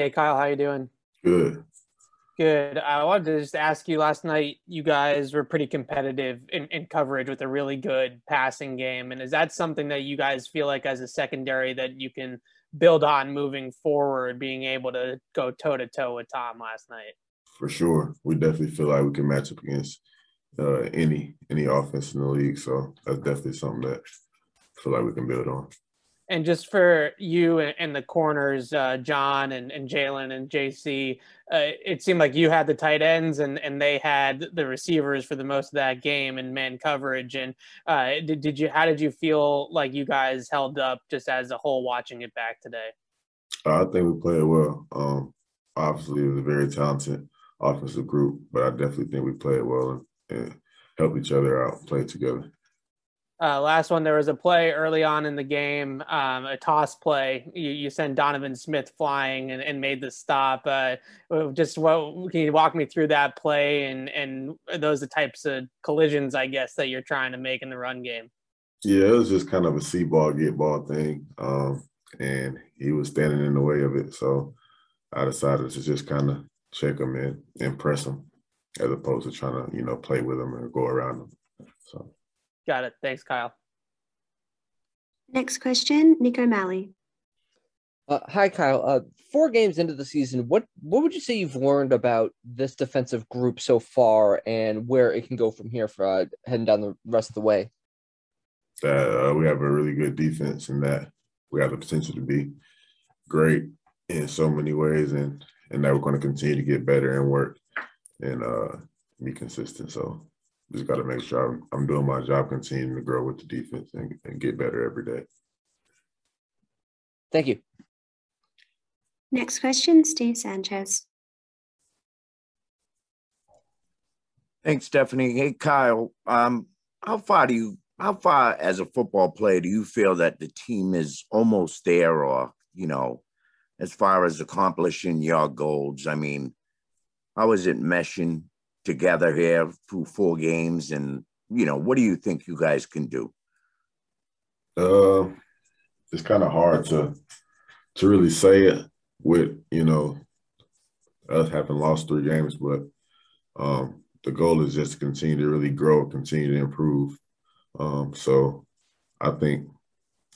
Hey Kyle, how you doing? Good. Good. I wanted to just ask you last night, you guys were pretty competitive in, in coverage with a really good passing game. And is that something that you guys feel like as a secondary that you can build on moving forward, being able to go toe to toe with Tom last night? For sure. We definitely feel like we can match up against uh, any any offense in the league. So that's definitely something that I feel like we can build on. And just for you and, the corners, uh, John and, and Jalen and JC, uh, it seemed like you had the tight ends and, and they had the receivers for the most of that game and man coverage. And uh, did, did you, how did you feel like you guys held up just as a whole watching it back today? I think we played well. Um, obviously, it was a very talented offensive group, but I definitely think we played well and, and helped each other out, play together. Uh, last one, there was a play early on in the game, um, a toss play. You, you sent Donovan Smith flying and, and made the stop. Uh, just what can you walk me through that play and and those the types of collisions, I guess, that you're trying to make in the run game? Yeah, it was just kind of a see ball, get ball thing, um, and he was standing in the way of it. So I decided to just kind of check him and impress him, as opposed to trying to you know play with him and go around him. So. Got it. Thanks, Kyle. Next question, Nick O'Malley. Uh, hi, Kyle. Uh, four games into the season, what what would you say you've learned about this defensive group so far, and where it can go from here for uh, heading down the rest of the way? That uh, we have a really good defense, and that we have the potential to be great in so many ways, and and that we're going to continue to get better and work and uh, be consistent. So just got to make sure I'm, I'm, doing my job, continuing to grow with the defense and, and get better every day. Thank you. Next question, Steve Sanchez. Thanks, Stephanie. Hey, Kyle. Um, how far do you, how far as a football player do you feel that the team is almost there, or you know, as far as accomplishing your goals? I mean, how is it meshing together here through four games and you know what do you think you guys can do? Uh it's kind of hard to to really say it with you know us having lost three games but um the goal is just to continue to really grow continue to improve. Um so i think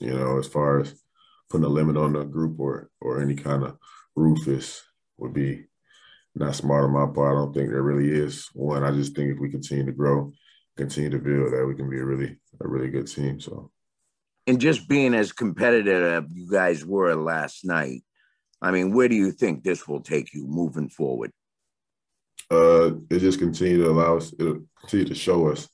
you know as far as putting a limit on the group or or any kind of roof is would be not smart on my part. I don't think there really is one. I just think if we continue to grow, continue to build, that we can be a really a really good team. So, and just being as competitive as you guys were last night, I mean, where do you think this will take you moving forward? Uh, it just continue to allow us, it continue to show us,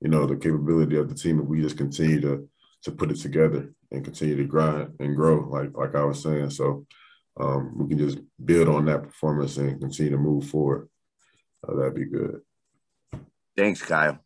you know, the capability of the team. If we just continue to to put it together and continue to grind and grow, like like I was saying. So um, we can just build on that performance and continue to move forward. Uh, that'd be good. Thanks, Kyle.